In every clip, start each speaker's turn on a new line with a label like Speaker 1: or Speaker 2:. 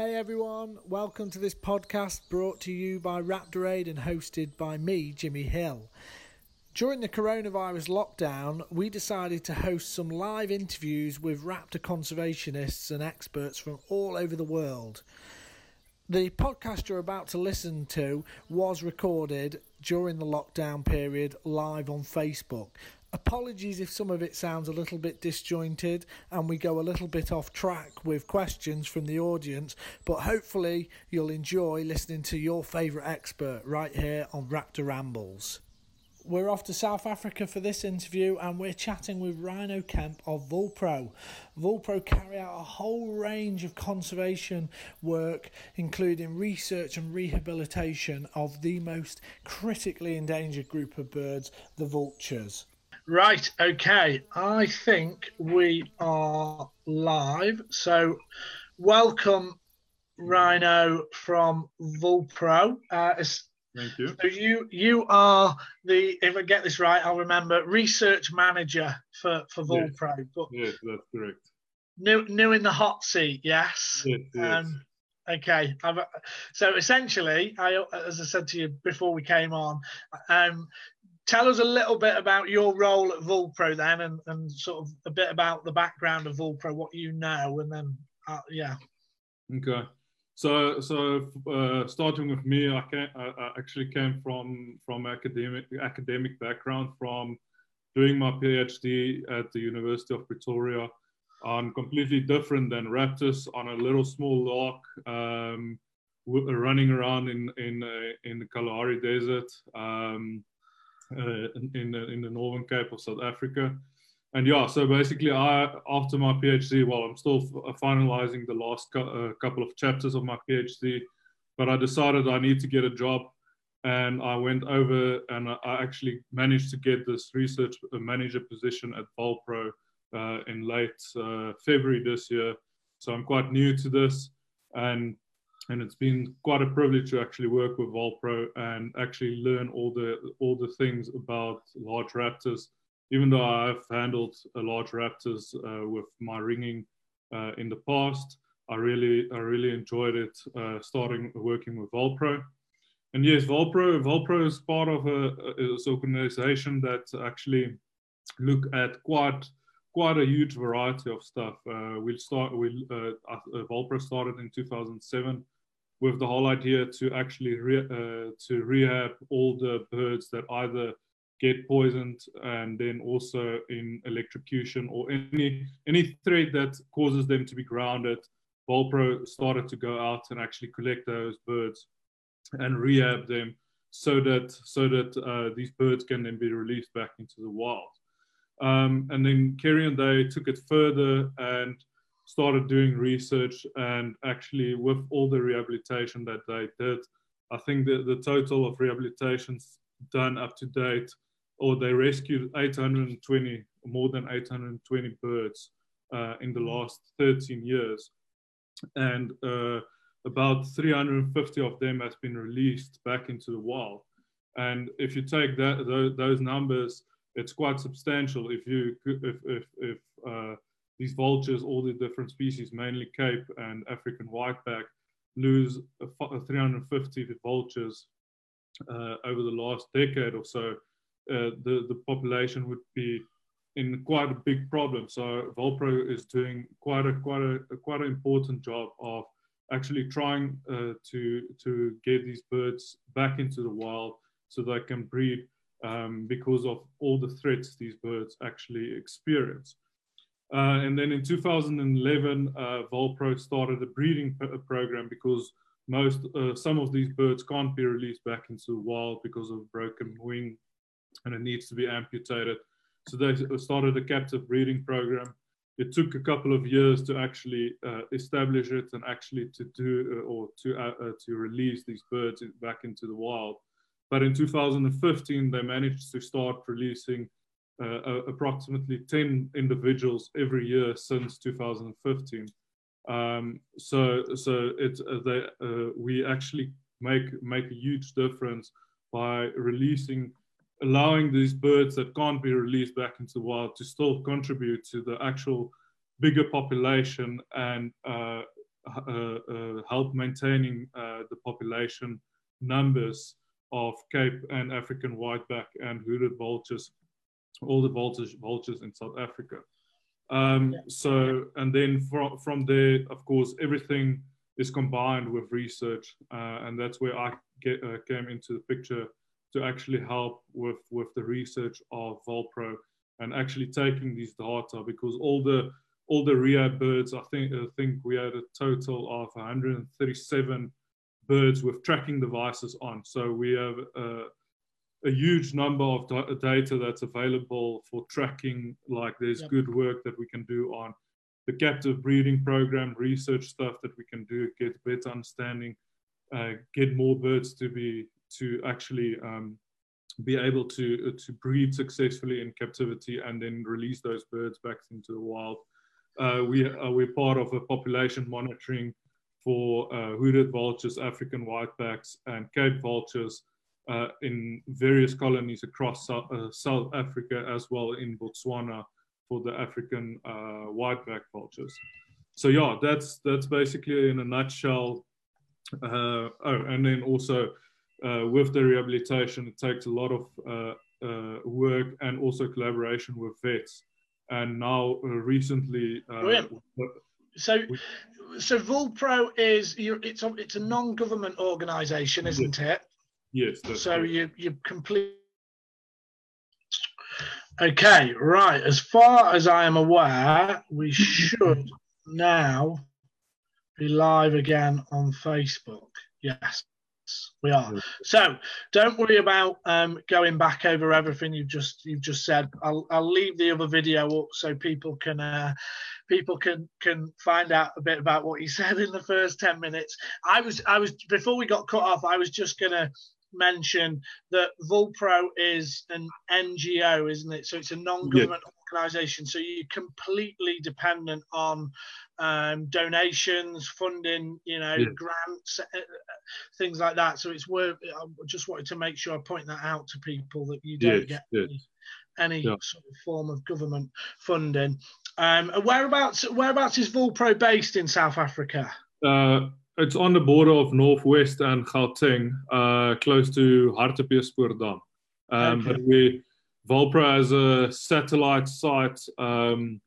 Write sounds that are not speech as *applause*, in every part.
Speaker 1: Hey everyone, welcome to this podcast brought to you by Raptor Aid and hosted by me, Jimmy Hill. During the coronavirus lockdown, we decided to host some live interviews with raptor conservationists and experts from all over the world. The podcast you're about to listen to was recorded during the lockdown period live on Facebook. Apologies if some of it sounds a little bit disjointed and we go a little bit off track with questions from the audience, but hopefully you'll enjoy listening to your favourite expert right here on Raptor Rambles. We're off to South Africa for this interview and we're chatting with Ryno Kemp of Vulpro. Vulpro carry out a whole range of conservation work, including research and rehabilitation of the most critically endangered group of birds, the vultures. Right, okay. I think we are live. So, welcome, Ryno from Vulpro. Uh,
Speaker 2: Thank you.
Speaker 1: So you you are the if I get this right, I'll remember research manager for for Vulpro.
Speaker 2: Yes. But yes, that's correct.
Speaker 1: New new in the hot seat, yes.
Speaker 2: Yes. yes. Um,
Speaker 1: okay. I've, so essentially, I as I said to you before we came on, um, tell us a little bit about your role at Vulpro then, and, and sort of a bit about the background of Vulpro, what you know, and then uh, yeah.
Speaker 2: Okay. So, so uh, starting with me, I, came, I, actually came from from academic academic background, from doing my PhD at the University of Pretoria. I'm completely different than raptors on a little small lark, um, running around in in uh, in the Kalahari Desert. Um, in, in the, in the northern Cape of South Africa. And yeah, so basically, I after my PhD, well, I'm still uh, finalizing the last uh, couple of chapters of my PhD, but I decided I need to get a job, and I went over and I actually managed to get this research manager position at Vulpro uh, in late uh, February this year. So I'm quite new to this, and and it's been quite a privilege to actually work with Vulpro and actually learn all the all the things about large raptors. Even though I've handled large raptors uh, with my ringing uh, in the past, I really I really enjoyed it uh, starting working with Vulpro. And yes, Volpro Vulpro is part of a, a, organization that actually look at quite quite a huge variety of stuff. Uh, we'll start. We uh, uh, Vulpro started in 2007 with the whole idea to actually re, uh, to rehab all the birds that either get poisoned and then also in electrocution or any any threat that causes them to be grounded. Vulpro started to go out and actually collect those birds and rehab them so that so that uh, these birds can then be released back into the wild. Um, and then Kerry and they took it further and started doing research and actually with all the rehabilitation that they did, I think the, the total of rehabilitations done up to date, or they rescued 820, more than 820 birds uh, in the last 13 years. And uh, about 350 of them has been released back into the wild. And if you take that those, those numbers, it's quite substantial. If you if if, if uh, these vultures, all the different species, mainly Cape and African whiteback, lose 350 vultures uh, over the last decade or so, uh, the, the population would be in quite a big problem. So Vulpro is doing quite a quite a, a quite an important job of actually trying uh, to to get these birds back into the wild so they can breed um, because of all the threats these birds actually experience. Uh, and then in 2011, uh, Vulpro started a breeding program because most, uh, some of these birds can't be released back into the wild because of broken wing and it needs to be amputated. So they started a captive breeding program. It took a couple of years to actually uh, establish it and actually to do uh, or to, uh, to release these birds back into the wild. But in 2015, they managed to start releasing uh, approximately 10 individuals every year since 2015. Um, so so it's uh, they, uh, we actually make make a huge difference by releasing allowing these birds that can't be released back into the wild to still contribute to the actual bigger population and uh, uh, help maintaining the population numbers of Cape and African whiteback and hooded vultures, all the vultures, vultures in South Africa. Um, so, and then from, from there, of course, everything is combined with research, uh, and that's where I get, uh, came into the picture to actually help with with the research of Vulpro and actually taking these data because all the all the rehab birds, I think I think we had a total of 137 birds with tracking devices on. So we have a, a huge number of data that's available for tracking. Like there's yep. good work that we can do on the captive breeding program, research stuff that we can do, get better understanding, uh, get more birds to be to actually um, be able to uh, to breed successfully in captivity and then release those birds back into the wild. Uh, we uh, we're part of a population monitoring for uh, hooded vultures, African whitebacks, and Cape vultures uh, in various colonies across South, uh, South, Africa as well in Botswana for the African whiteback vultures. So yeah, that's that's basically in a nutshell. oh, and then also uh, with the rehabilitation, it takes a lot of uh, uh, work and also collaboration with vets. And now, uh, recently, uh,
Speaker 1: so so Vulpro is it's a it's a non-government organisation, isn't it?
Speaker 2: Yes.
Speaker 1: so correct. you you complete. Okay, right. As far as I am aware, we should now be live again on Facebook. Yes we are. So don't worry about um, going back over everything you've just you've just said. I'll I'll leave the other video up so people can uh, people can can find out a bit about what you said in the first ten minutes. I was I was before we got cut off. I was just gonna mention that Vulpro is an NGO, isn't it? So it's a non-government yeah. organisation. So you're completely dependent on um, donations, funding, you know, yeah. grants, uh, uh, things like that. So it's worth. I just wanted to make sure I point that out to people that you don't get any, any sort of form of government funding. Um, whereabouts whereabouts is Vulpro based in South Africa?
Speaker 2: Uh, it's on the border of Northwest and Gauteng, uh, close to Hartbeespoort Um, okay. But we, Vulpro has a satellite site um,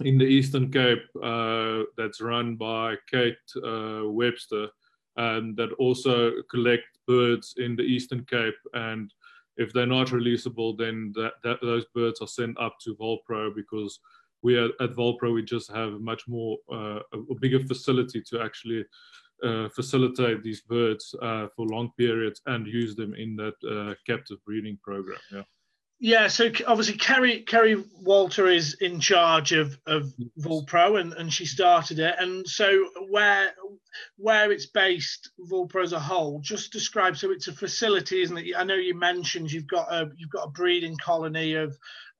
Speaker 2: in the Eastern Cape uh, that's run by Kate uh, Webster, and that also collect birds in the Eastern Cape. And if they're not releasable, then that, that those birds are sent up to Vulpro because we at, at Vulpro we just have a much more uh, a bigger facility to actually facilitate these birds uh, for long periods and use them in that uh, captive breeding program. Yeah.
Speaker 1: Yeah, so obviously Kerry Kerry Wolter is in charge of of Vulpro and, and she started it. And so where where it's based, Vulpro as a whole, just describe. So it's a facility, isn't it? I know you mentioned you've got a you've got a breeding colony of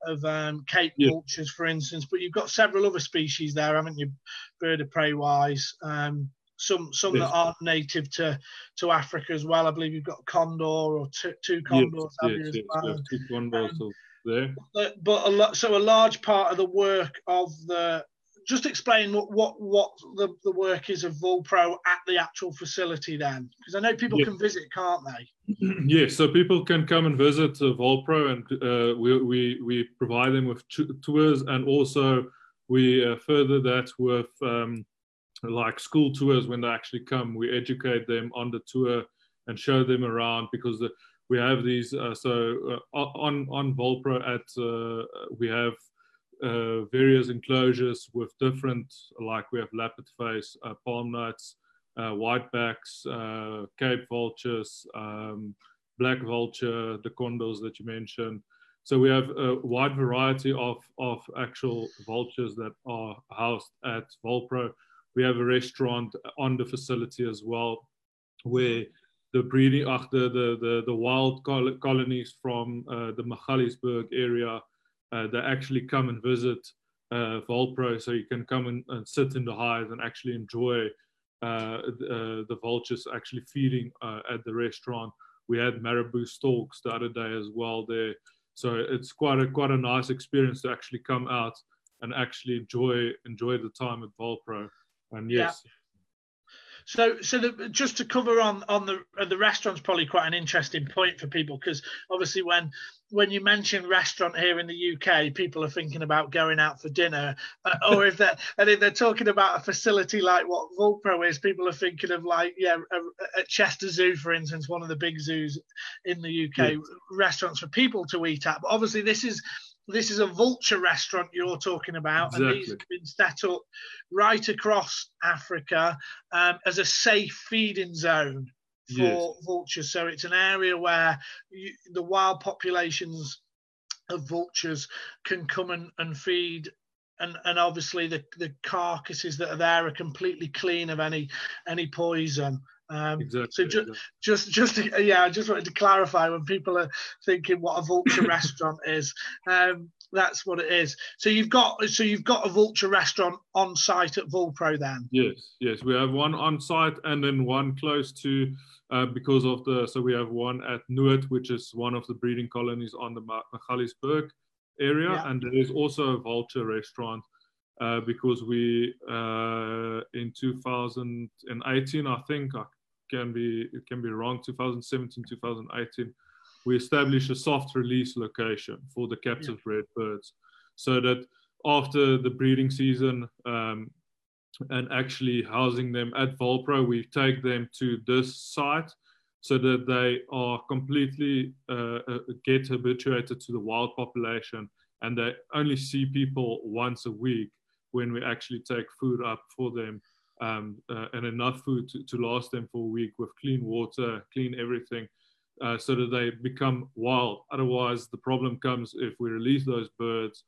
Speaker 1: of um, Cape yeah. vultures, for instance, but you've got several other species there, haven't you? Bird of prey wise. Um, some some yes. that aren't native to to Africa as well. I believe you've got condor or two, two condors.
Speaker 2: Yes, yes, yes, well. two condors um, there.
Speaker 1: But, but a lot, so a large part of the work of the just explain what what, what the, the work is of Vulpro at the actual facility then, because I know people yes. can visit, can't they? *clears throat*
Speaker 2: yes, so people can come and visit uh, Vulpro, and uh, we, we we provide them with tours, and also we uh, further that with um, like school tours when they actually come. We educate them on the tour and show them around because the, we have these. Uh, so uh, on on Vulpro at uh, we have uh, various enclosures with different like we have lappet face, uh, palm nuts, whitebacks, Cape vultures, um, black vulture, the condors that you mentioned. So we have a wide variety of, of actual vultures that are housed at Vulpro we have a restaurant on the facility as well, where the breeding, uh, the, the, the, the wild col- colonies from uh, the Magaliesberg area, uh, they actually come and visit uh, Vulpro, so you can come and, and, sit in the hive and actually enjoy uh, the, uh, the, vultures actually feeding uh, at the restaurant. We had marabou storks the other day as well there, so it's quite a quite a nice experience to actually come out and actually enjoy enjoy the time at Vulpro. And yes.
Speaker 1: So, so the, just to cover on on the uh, the restaurant's probably quite an interesting point for people because obviously when when you mention restaurant here in the UK, people are thinking about going out for dinner, uh, *laughs* or if they're and if they're talking about a facility like what Vulpro is, people are thinking of like yeah, at Chester Zoo, for instance, one of the big zoos in the UK, yes. restaurants for people to eat at. But obviously, this is this is a vulture restaurant you're talking about, exactly. and these have been set up right across Africa um, as a safe feeding zone for yes. vultures. So it's an area where you, the wild populations of vultures can come and, and feed and and obviously the the carcasses that are there are completely clean of any any poison um, exactly, so ju- exactly. just just to, yeah, I just wanted to clarify when people are thinking what a vulture *laughs* restaurant is. Um, that's what it is. So you've got so you've got a vulture restaurant on site at Vulpro then.
Speaker 2: Yes, yes, we have one on site and then one close to uh, because of the so we have one at Noord, which is one of the breeding colonies on the Magaliesberg area, yeah. and there is also a vulture restaurant uh, because we uh, in 2018 I think I can be it can be wrong 2017 2018 we established a soft release location for the captive yeah. bred birds so that after the breeding season um, and actually housing them at Vulpro, we take them to this site so that they are completely uh, uh, get habituated to the wild population and they only see people once a week when we actually take food up for them um, uh, and enough food to, to, last them for a week with clean water, clean everything, uh, so that they become wild. Otherwise, the problem comes if we release those birds,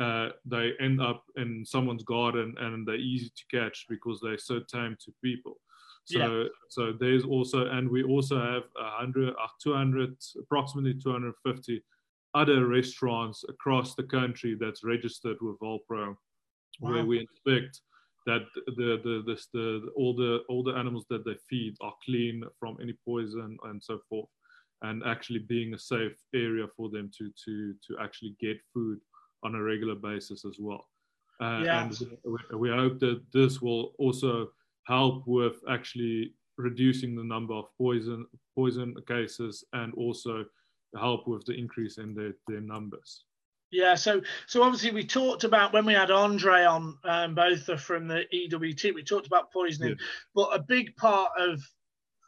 Speaker 2: uh, they end up in someone's garden and they're easy to catch because they're so tame to people. So, yeah. so there's also, and we also have 100, uh, 200, approximately 250 other restaurants across the country that's registered with Vulpro, wow. where we inspect that the, the, the, the, all the all the animals that they feed are clean from any poison and so forth and actually being a safe area for them to to to actually get food on a regular basis as well uh, yeah. and we, we hope that this will also help with actually reducing the number of poison poison cases and also help with the increase in their, their numbers
Speaker 1: yeah, so so obviously we talked about when we had Andre on, um, both are from the EWT. We talked about poisoning, yeah. but a big part of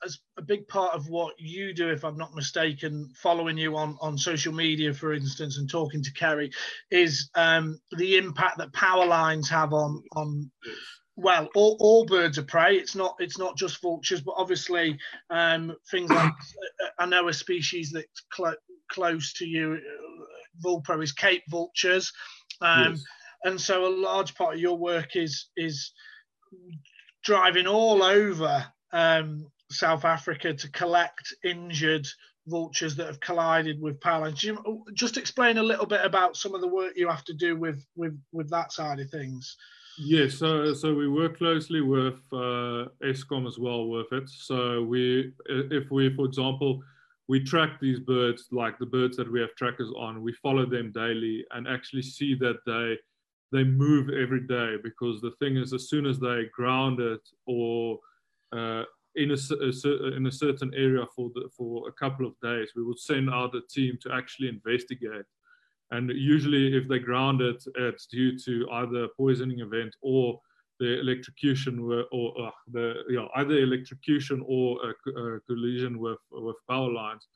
Speaker 1: as a big part of what you do, if I'm not mistaken, following you on on social media, for instance, and talking to Kerry, is um, the impact that power lines have on on well all, all birds of prey it's not it's not just vultures but obviously um, things like *coughs* i know a species that's cl- close to you Vulpro is Cape vultures, um, yes. and so a large part of your work is is driving all over um, South Africa to collect injured vultures that have collided with power lines. Just explain a little bit about some of the work you have to do with with with that side of things.
Speaker 2: Yes, so so we work closely with uh, Eskom as well with it. So we, if we, for example, we track these birds like the birds that we have trackers on we follow them daily and actually see that they they move every day because the thing is as soon as they ground it or uh, in a, in a certain area for the, for a couple of days we will send out a team to actually investigate. And usually if they ground it it's due to either a poisoning event or the electrocution or, or uh, the either electrocution or a, a, collision with with power lines,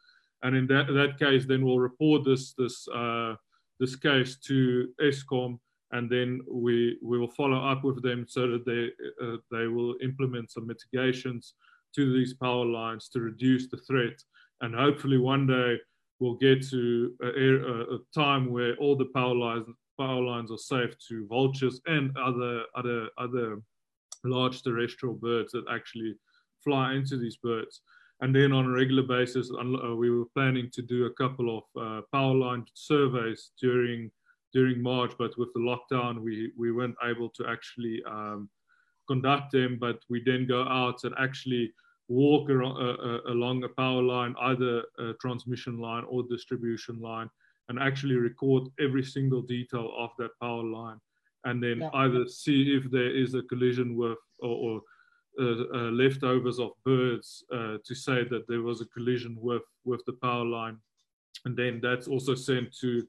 Speaker 2: and in that that case, then we'll report this this uh, this case to Eskom, and then we we will follow up with them so that they uh, they will implement some mitigations to these power lines to reduce the threat, and hopefully one day we'll get to a, a, a time where all the power lines power lines are safe to vultures and other other other large terrestrial birds that actually fly into these birds. And then on a regular basis, uh, we were planning to do a couple of uh, power line surveys during during March, but with the lockdown, we we weren't able to actually um, conduct them. But we then go out and actually walk uh, uh, along a power line, either a transmission line or distribution line, and actually record every single detail of that power line. And then yeah. either see if there is a collision with or, or uh, leftovers of birds to say that there was a collision with with the power line, and then that's also sent to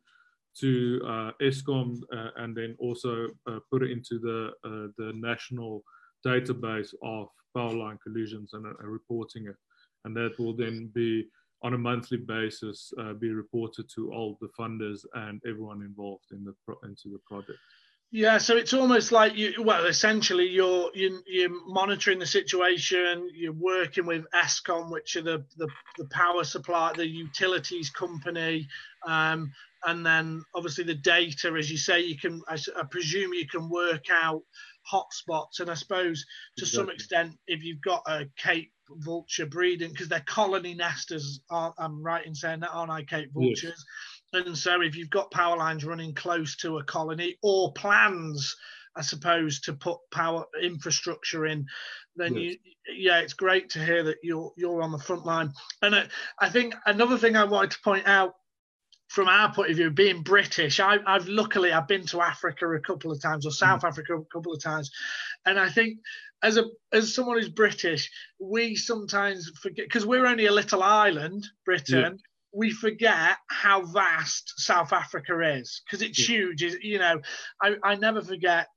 Speaker 2: to uh, Eskom uh, and then also uh, put it into the the national database of power line collisions and reporting it, and that will then be on a monthly basis uh, be reported to all the funders and everyone involved in the pro- into the project.
Speaker 1: Yeah, so it's almost like you. Well, essentially, you're you, you're monitoring the situation. You're working with Eskom, which are the the, the power supply, the utilities company, um, and then obviously the data, as you say, you can. I, I presume you can work out hotspots, and I suppose to exactly. some extent, if you've got a Cape vulture breeding, because they're colony nesters, I'm right in saying that, aren't I, Cape vultures? Yes and so, if you've got power lines running close to a colony or plans, I suppose, to put power infrastructure in, then yes. you, yeah, it's great to hear that you're you're on the front line. And I, I think another thing I wanted to point out from our point of view, being British, I, have luckily I've been to Africa a couple of times or South mm. Africa a couple of times, and I think as a as someone who's British, we sometimes forget because we're only a little island, Britain, we forget how vast South Africa is because it's yeah. huge. You know, I, I never forget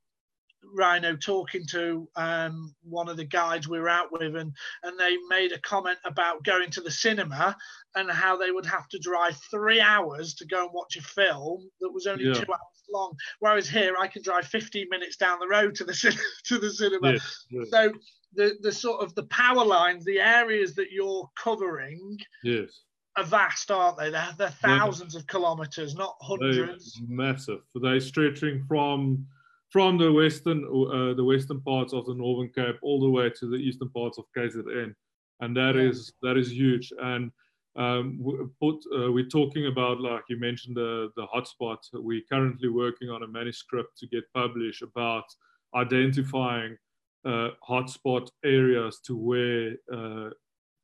Speaker 1: Ryno talking to um, one of the guides we were out with, and and they made a comment about going to the cinema and how they would have to drive three hours to go and watch a film that was only yeah. two hours long. Whereas here, I can drive 15 minutes down the road to the *laughs* to the cinema. Yes, yes. So the the sort of the power lines, the areas that you're covering,
Speaker 2: yes
Speaker 1: are vast, aren't they? They're, they're thousands yeah. of kilometres, not hundreds.
Speaker 2: They're massive. They're stretching from from the western uh, the western parts of the Northern Cape all the way to the eastern parts of KZN, and that yeah. is that is huge. And um, we put, uh, we're talking about like you mentioned the the hotspot. We're currently working on a manuscript to get published about identifying uh, hotspot areas to where uh,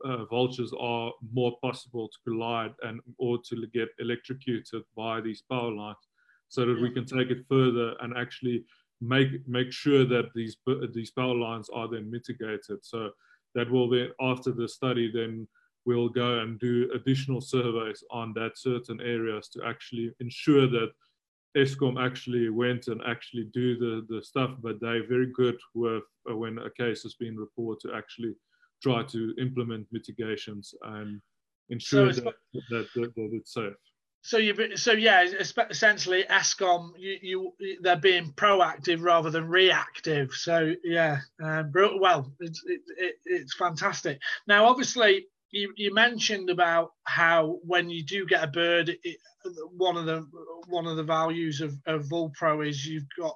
Speaker 2: uh, vultures are more possible to collide and or to get electrocuted by these power lines so that we can take it further and actually make make sure that these these power lines are then mitigated so that will be after the study then we'll go and do additional surveys on that certain areas to actually ensure that Eskom actually went and actually do the, the stuff, but they're very good with uh, when a case has been reported to actually try to implement mitigations and ensure so that, that, that, that, it's safe.
Speaker 1: So you, so yeah, essentially, Eskom, you, you, they're being proactive rather than reactive. So yeah, um, well, it's it, it, it's fantastic. Now, obviously, you, you mentioned about how when you do get a bird, it, one of the one of the values of, of Vulpro is you've got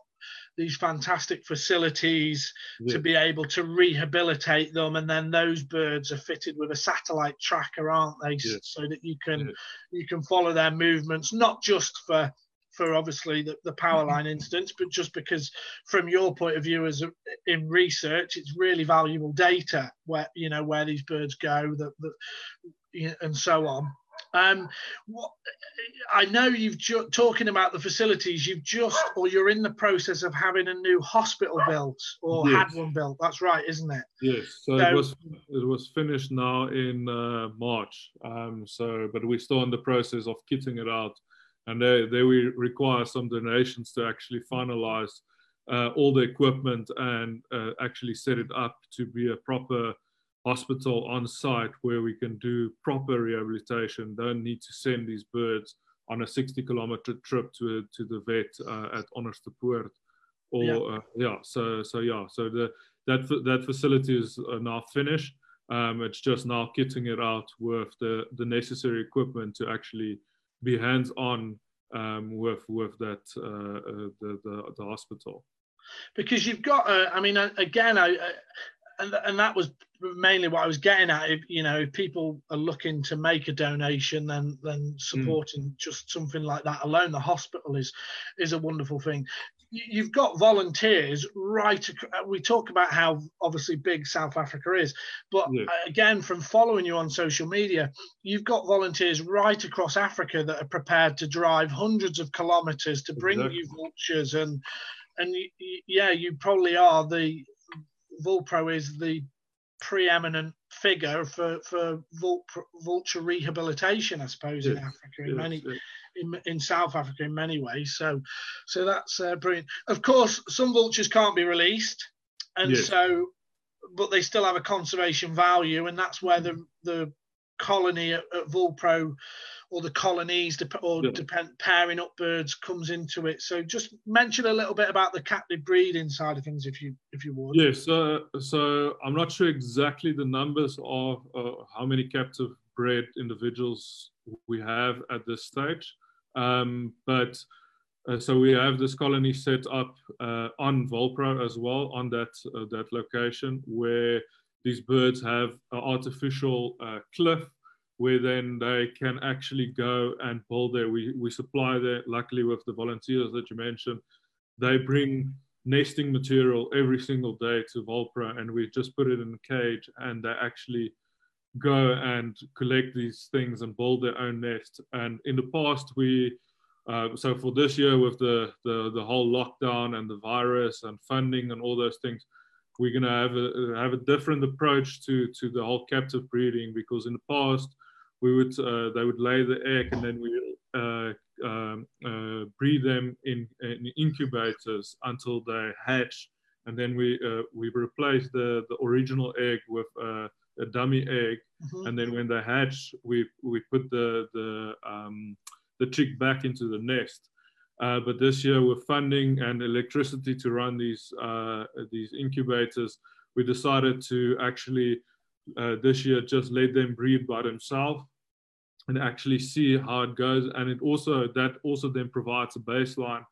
Speaker 1: these fantastic facilities yeah. to be able to rehabilitate them and then those birds are fitted with a satellite tracker aren't they yeah. so that you can yeah. you can follow their movements not just for for obviously the, the power line *laughs* instance but just because from your point of view as a, in research it's really valuable data where you know where these birds go that, that and so on um, what, I know you've ju- talking about the facilities. You've just, or you're in the process of having a new hospital built, or yes. had one built. That's right, isn't it?
Speaker 2: Yes. So, so it was it was finished now in uh, March. Um, so, but we're still in the process of kitting it out, and there there we require some donations to actually finalize uh, all the equipment and uh, actually set it up to be a proper hospital on site where we can do proper rehabilitation. Don't need to send these birds on a 60 kilometer trip to to the vet uh, at Onderstepoort. Or yeah. Uh, yeah, so so yeah, so the that that facility is uh, now finished. Um, it's just now kitting it out with the the necessary equipment to actually be hands on um, with with that uh, uh, the, the, the hospital
Speaker 1: because you've got uh, i mean again I, and and that was mainly what I was getting at. If you know, if people are looking to make a donation, then then supporting mm. just something like that alone, the hospital is is a wonderful thing. You've got volunteers right. We talk about how obviously big South Africa is, but yeah. again, from following you on social media, you've got volunteers right across Africa that are prepared to drive hundreds of kilometres to bring exactly. you vultures and and yeah, you probably are the Vulpro is the preeminent figure for for vulture rehabilitation, I suppose, yes, in Africa in yes, many yes. In, in South Africa in many ways. So so that's uh, brilliant. Of course, some vultures can't be released, and so but they still have a conservation value, and that's where the the colony at, at Vulpro or the colonies or yeah. depend, pairing up birds comes into it. So just mention a little bit about the captive breeding side of things, if you if you would.
Speaker 2: Yes. So so I'm not sure exactly the numbers of uh, how many captive bred individuals we have at this stage, um, but. Uh, so we have this colony set up uh, on Vulpro as well on that uh, that location where these birds have an artificial uh, cliff where then they can actually go and build there. We, we supply there, luckily with the volunteers that you mentioned, they bring nesting material every single day to Vulpro and we just put it in a cage and they actually go and collect these things and build their own nest. And in the past, we, uh, so for this year with the, the, the whole lockdown and the virus and funding and all those things, we're going to have a, have a different approach to, to the whole captive breeding because in the past, we would uh, they would lay the egg and then we uh, um, uh, breed them in, in, incubators until they hatch, and then we uh, we replace the the original egg with uh, a dummy egg, mm-hmm. and then when they hatch, we we put the the um, the chick back into the nest. Uh, but this year, with funding and electricity to run these these incubators, we decided to actually uh, this year just let them breed by themselves and actually see how it goes. And it also that also then provides a baseline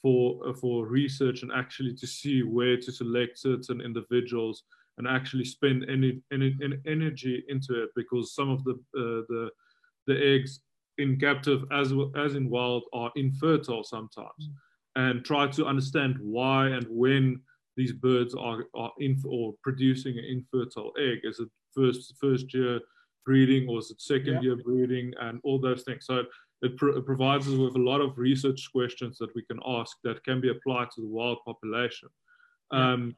Speaker 2: for uh, for research and actually to see where to select certain individuals and actually spend any, any, any energy into it because some of the uh, the the eggs in captive as as in wild are infertile sometimes and try to understand why and when these birds are, are in or producing an infertile egg is it first first year breeding or is it second yeah. year breeding and all those things. So it, it, provides us with a lot of research questions that we can ask that can be applied to the wild population. Yeah. Um,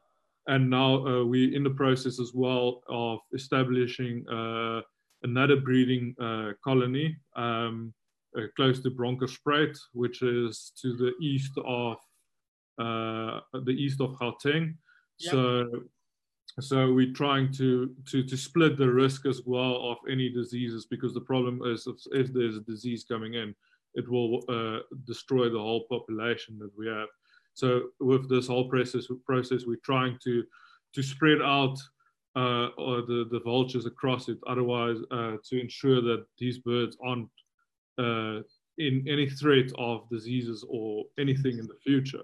Speaker 2: and now uh, we're in the process as well of establishing uh, another breeding uh, colony um, uh, close to Bronkhorstspruit, which is to the east of uh, the east of Gauteng. Yep. So so we're trying to, to, to split the risk as well of any diseases because the problem is if, if there's a disease coming in, it will uh, destroy the whole population that we have. So with this whole process, process we're trying to, to spread out uh, the, the vultures across it, otherwise uh, to ensure that these birds aren't uh, in any threat of diseases or anything in the future.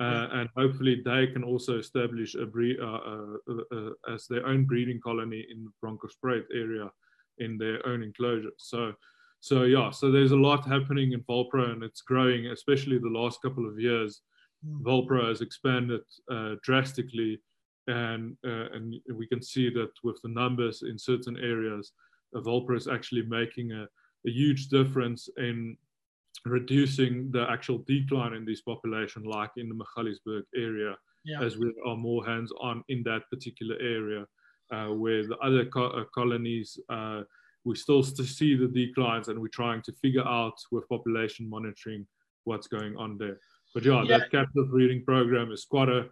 Speaker 2: Uh, and hopefully they can also establish a breed, uh, uh, uh, as their own breeding colony in the Bronkhorstspruit area in their own enclosure. So, so yeah, so there's a lot happening in Vulpro and it's growing, especially the last couple of years. Mm. Vulpro has expanded uh, drastically, and uh, and we can see that with the numbers in certain areas, Vulpro is actually making a, a huge difference in reducing the actual decline in this population, like in the Magaliesberg area, yeah. as we are more hands on in that particular area, uh, where the other co- uh, colonies, uh, we still see the declines and we're trying to figure out with population monitoring what's going on there. But yeah, yeah. that captive breeding program is quite a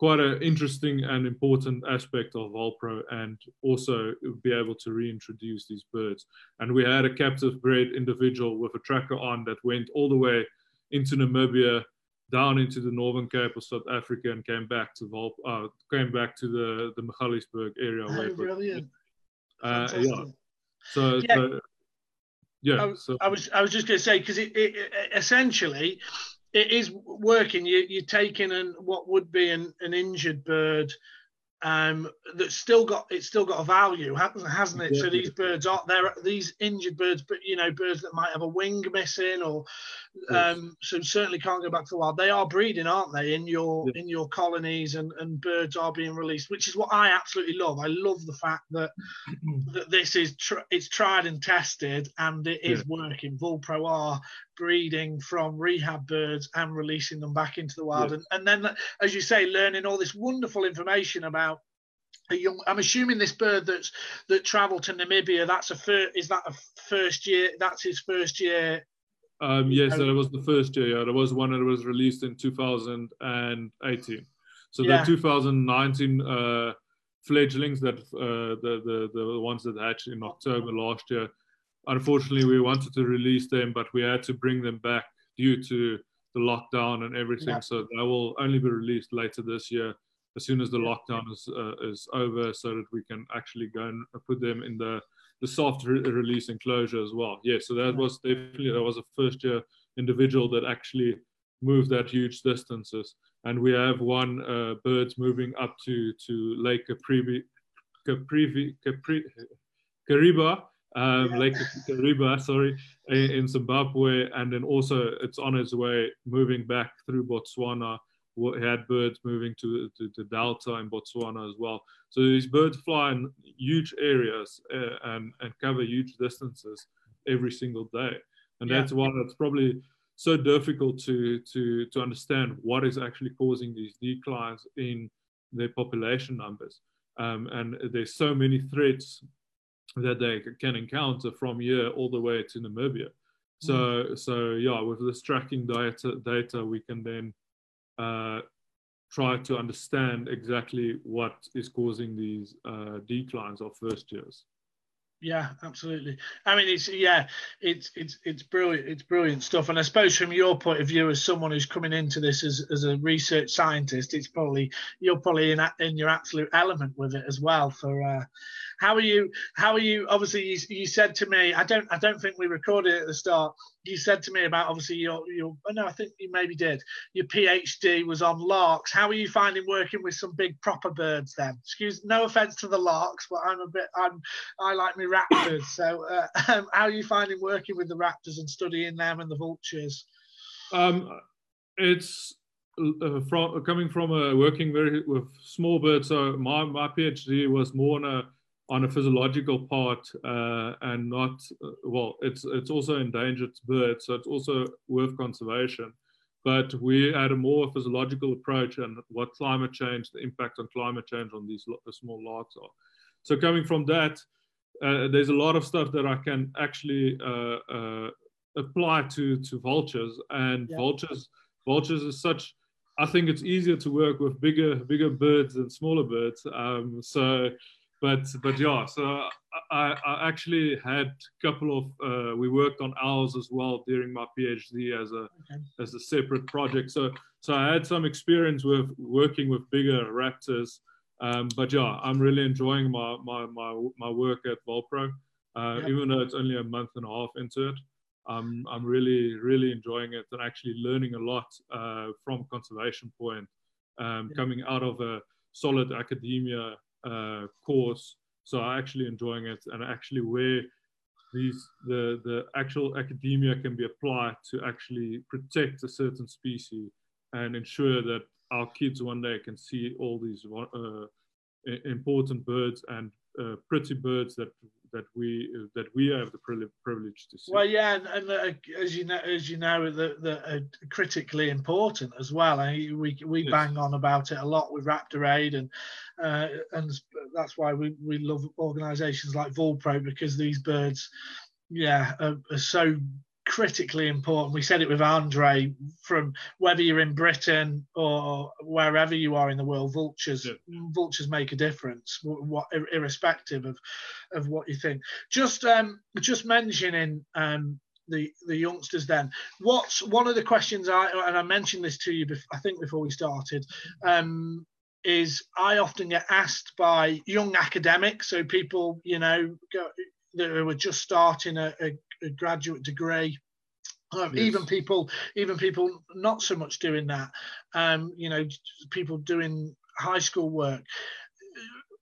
Speaker 2: quite an interesting and important aspect of Vulpro and also be able to reintroduce these birds. And we had a captive bred individual with a tracker on that went all the way into Namibia, down into the Northern Cape of South Africa and came back to uh, came back to the, the Magaliesberg area.
Speaker 1: Oh,
Speaker 2: where
Speaker 1: brilliant.
Speaker 2: Uh, yeah. So, yeah. So, yeah,
Speaker 1: I, so. I was I was just going to say because it, it, it, essentially it is working. You, you're taking an what would be an, an injured bird um, that's still got it's still got a value, hasn't it? So these birds are there. These injured birds, but you know, birds that might have a wing missing, or um, so certainly can't go back to the wild. They are breeding, aren't they, in your in your colonies, and, and birds are being released, which is what I absolutely love. I love the fact that *clears throat* that this is tr- it's tried and tested, and it is yeah. working. Vulpro are breeding from rehab birds and releasing them back into the wild, yeah. and, and then, as you say, learning all this wonderful information about a young. I'm assuming this bird that's that travelled to Namibia. That's a first. Is that a first year? That's his first year.
Speaker 2: Um, yes, that was the first year. Yeah, there was one that was released in 2018. So yeah. the 2019 uh, fledglings that uh, the, the the ones that hatched in October last year. Unfortunately, we wanted to release them, but we had to bring them back due to the lockdown and everything. Yeah. So they will only be released later this year, as soon as the lockdown is uh, is over, so that we can actually go and put them in the the soft re- release enclosure as well. Yeah, so that was definitely that was a first year individual that actually moved that huge distances and we have one uh, birds moving up to to Lake Caprivi, Caprivi, Capri, Kariba, um. Lake Kariba, sorry, in, Zimbabwe, and then also it's on its way moving back through Botswana. We had birds moving to, to, to Delta in Botswana as well. So these birds fly in huge areas uh, and, and cover huge distances every single day. And yeah. that's why it's probably so difficult to to to understand what is actually causing these declines in their population numbers. Um, and there's so many threats that they can encounter from here all the way to Namibia. So mm. so yeah, with this tracking data data, we can then uh, try to understand exactly what is causing these uh, declines of first years.
Speaker 1: Yeah, absolutely. I mean, it's yeah, it's it's it's brilliant. It's brilliant stuff. And I suppose from your point of view, as someone who's coming into this as, as a research scientist, it's probably you're probably in in your absolute element with it as well. For uh, how are you? How are you? Obviously, you, you said to me, I don't I don't think we recorded it at the start you said to me about obviously your your oh no I think you maybe did your PhD was on larks. How are you finding working with some big proper birds then? Excuse no offense to the larks, but I'm a bit I'm I like me raptors. So uh, *laughs* how are you finding working with the raptors and studying them and the vultures?
Speaker 2: Um, it's uh, from coming from a working very with small birds. So my my PhD was more on a on a physiological part uh, and not uh, well it's it's also endangered birds so it's also worth conservation. But we had a more physiological approach and what climate change the impact on climate change on these small larks are. So coming from that uh, there's a lot of stuff that i can actually uh, uh, apply to to vultures. And yeah. vultures vultures is such i think it's easier to work with bigger bigger birds than smaller birds. Um, so but but yeah so I, I actually had a couple of uh, we worked on owls as well during my phd as a okay. as a separate project so so i had some experience with working with bigger raptors um, but yeah i'm really enjoying my my my, my work at vulpro uh, yep. even though it's only a month and a half into it I'm I'm really really enjoying it and actually learning a lot uh, from conservation point um, yep. coming out of a solid academia uh, course. So I'm actually enjoying it and actually where these the the actual academia can be applied to actually protect a certain species and ensure that our kids one day can see all these uh, important birds and pretty birds that that we that we have the privilege to see.
Speaker 1: Well, yeah, and, and uh, as you know, as you know, the, uh, critically important as well. I mean, we we yes. bang on about it a lot with Raptor Aid, and uh, and that's why we we love organisations like Vulpro because these birds, yeah, are, are so critically important. We said it with Andre from whether you're in Britain or wherever you are in the world, vultures yeah. vultures make a difference, what, irrespective of of what you think. Just um, just mentioning um, the the youngsters then what's one of the questions i and i mentioned this to you before, i think before we started um, is i often get asked by young academics so people you know go, that were just starting a, a, a graduate degree. Um, yes. Even people, even people not so much doing that. Um, you know, people doing high school work.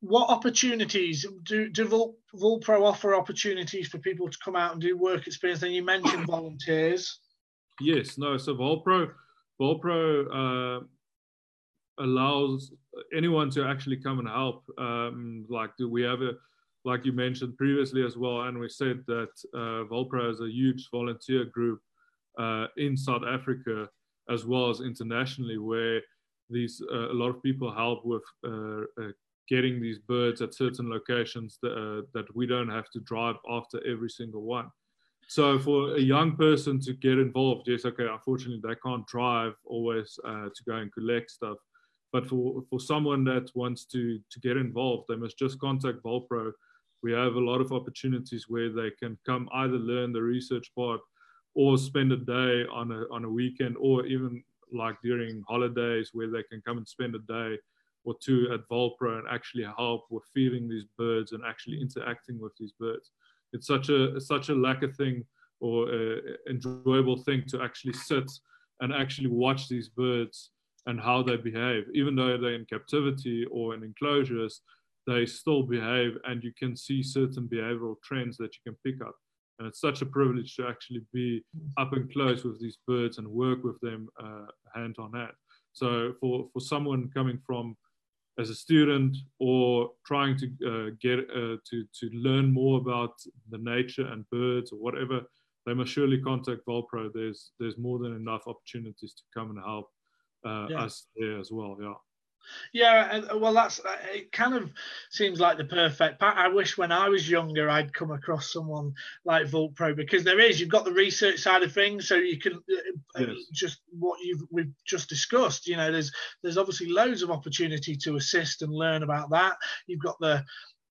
Speaker 1: What opportunities do do Vul, Vulpro offer opportunities for people to come out and do work experience? Then you mentioned *coughs* volunteers.
Speaker 2: Yes, no. So Vulpro, Vulpro uh, allows anyone to actually come and help. Um, like, do we have a like you mentioned previously as well, and we said that uh, Vulpro is a huge volunteer group uh, in South Africa as well as internationally, where these uh, a lot of people help with uh, uh, getting these birds at certain locations that, uh, that we don't have to drive after every single one. So for a young person to get involved, yes, okay, unfortunately they can't drive always to go and collect stuff. But for, for someone that wants to, to get involved, they must just contact Vulpro. We have a lot of opportunities where they can come either learn the research part or spend a day on a, on a weekend or even like during holidays where they can come and spend a day or two at Vulpro and actually help with feeding these birds and actually interacting with these birds. It's such a such a lacquer thing or enjoyable thing to actually sit and actually watch these birds and how they behave. Even though they're in captivity or in enclosures, they still behave and you can see certain behavioral trends that you can pick up. And it's such a privilege to actually be up and close with these birds and work with them uh, hand on hand. So for, for someone coming from as a student or trying to uh, get uh, to, to learn more about the nature and birds or whatever, they must surely contact Vulpro. There's, there's more than enough opportunities to come and help uh, yeah. us there as well. Yeah.
Speaker 1: Yeah, well, that's uh, it. Kind of seems like the perfect. I wish when I was younger I'd come across someone like Vulpro because there is. You've got the research side of things, so you can uh, uh, yes. just what you've we've just discussed. You know, there's there's obviously loads of opportunity to assist and learn about that. You've got the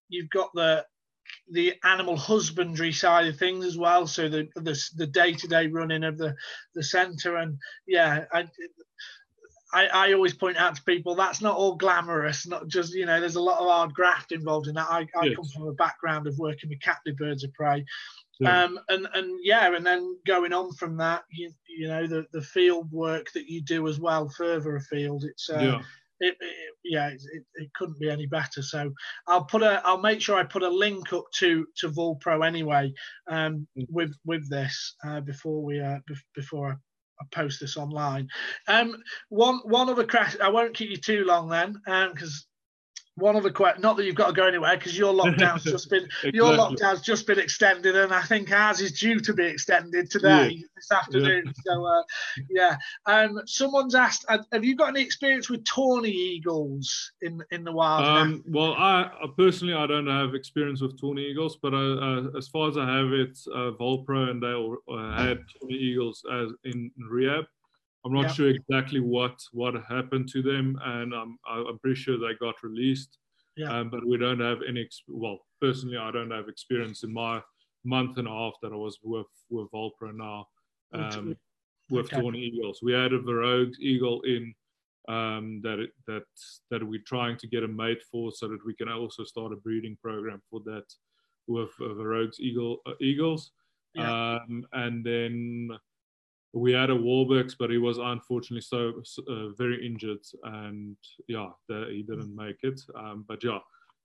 Speaker 1: you've got the the animal husbandry side of things as well. So the the, the day-to-day running of the the centre and yeah, I, I, I, always point out to people that's not all glamorous. Not just you know, there's a lot of hard graft involved in that. I, I yes. come from a background of working with captive birds of prey, yeah. um, and and yeah, and then going on from that, you, you know, the the field work that you do as well further afield. It's uh, yeah. It, it, yeah, it, it, couldn't be any better. So I'll put a, I'll make sure I put a link up to to Vulpro anyway, um, mm. with with this uh, before we uh, before I post this online. Um, one one other crash. I won't keep you too long then, because um, one other question. Not that you've got to go anywhere, because your lockdown's *laughs* just been exactly. your lockdown's just been extended, and I think ours is due to be extended today yeah. this afternoon. Yeah. So uh, yeah. Um, someone's asked, have you got any experience with tawny eagles in in the wild? Um,
Speaker 2: well, I personally I don't have experience with tawny eagles, but uh, uh, as far as I have it, uh, Vulpro and they all, uh, had tawny eagles as in rehab. I'm not sure exactly what what happened to them, and I'm I'm pretty sure they got released. Yeah. Um, but we don't have any. Well, personally, I don't have experience in my month and a half that I was with with Vulpro now um, with okay. Tawny Eagles. We had a Verreaux's Eagle in um, that it, that that we're trying to get a mate for, so that we can also start a breeding program for that with uh, Verreaux's Eagle uh, Eagles. Yeah. Um, and then we had a Wahlberg's, but he was unfortunately so uh, very injured, and yeah, the, he didn't make it. Um, but yeah,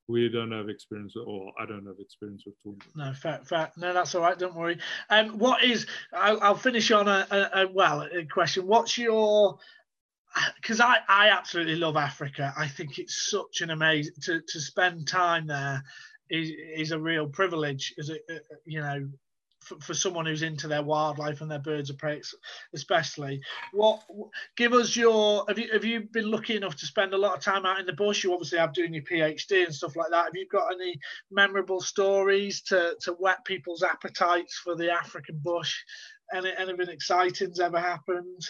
Speaker 2: we don't have experience, or I don't have experience with tools.
Speaker 1: No, fact, fact. No, that's all right. Don't worry. Um, what is? I'll, I'll finish on a, a, a well a question. What's your because I, I absolutely love Africa. I think it's such an amazing to, to spend time there is is a real privilege. Is it you know for, for, someone who's into their wildlife and their birds of prey, especially. What give us your have you have you been lucky enough to spend a lot of time out in the bush? You obviously have doing your PhD and stuff like that. Have you got any memorable stories to to whet people's appetites for the African bush? Any anything exciting's ever happened?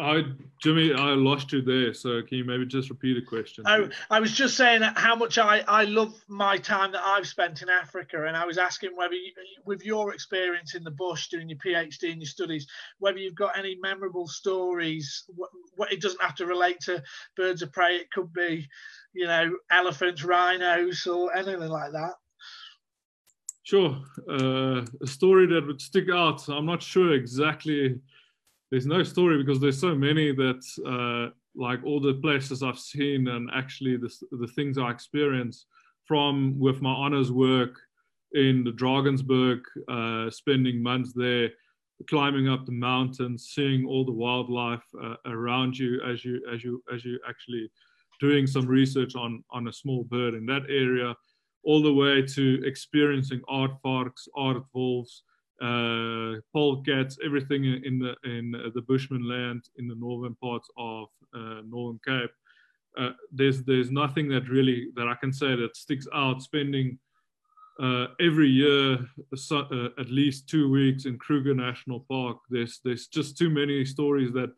Speaker 2: I, Jimmy, I lost you there. So can you maybe just repeat the question?
Speaker 1: I, I was just saying how much I, I love my time that I've spent in Africa, and I was asking whether, you, with your experience in the bush, doing your PhD and your studies, whether you've got any memorable stories. What, what it doesn't have to relate to birds of prey. It could be, you know, elephants, rhinos, or anything like that.
Speaker 2: Sure, uh, a story that would stick out. I'm not sure exactly there's no story because there's so many that uh, like all the places I've seen and actually the, the things I experience from with my honors work in the Drakensberg, uh, spending months there, climbing up the mountains, seeing all the wildlife uh, around you as you as you as you actually doing some research on on a small bird in that area, all the way to experiencing aardvarks, art wolves, uh, polecats, everything in the in the Bushman land in the northern parts of uh, Northern Cape. uh, there's there's nothing that really that I can say that sticks out. Spending uh, every year uh, at least two weeks in Kruger National Park. There's there's just too many stories that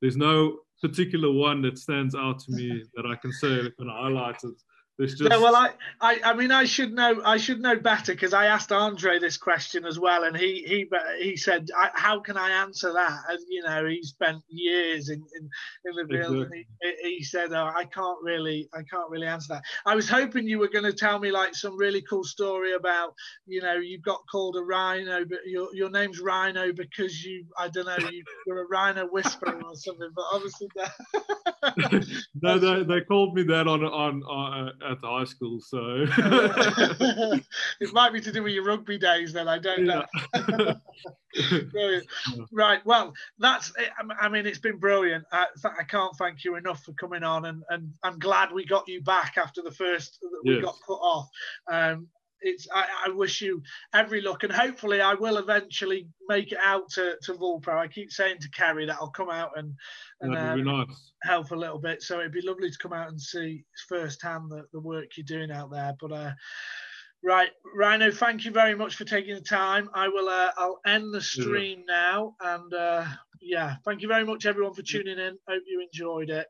Speaker 2: there's no particular one that stands out to me that I can say can highlight it.
Speaker 1: Just... Yeah, well, I, I, I mean, I should know, I should know better because I asked Andre this question as well, and he, he, he said, "How can I answer that?" And you know, he spent years in in, in the field, exactly. and he, he said, oh, "I can't really, I can't really answer that." I was hoping you were going to tell me like some really cool story about, you know, you got called a rhino, but your your name's Ryno because you, I don't know, you were a rhino whisperer or something, but obviously
Speaker 2: that. *laughs* no, they, they called me that on on. on uh, at the high school, so *laughs*
Speaker 1: it might be to do with your rugby days. Then I don't know. *laughs* brilliant. Right. Well, that's. It. I mean, it's been brilliant. I, I, can't thank you enough for coming on, and, and I'm glad we got you back after the first that we yes. got cut off. Um, it's I, I, wish you every luck and hopefully I will eventually make it out to, to Vulpro. I keep saying to Kerry that I'll come out and, and um, nice. help a little bit. So it'd be lovely to come out and see firsthand the, the work you're doing out there. But uh, right, Ryno, thank you very much for taking the time. I will uh, I'll end the stream yeah. now and uh, yeah, thank you very much everyone for tuning in. Hope you enjoyed it.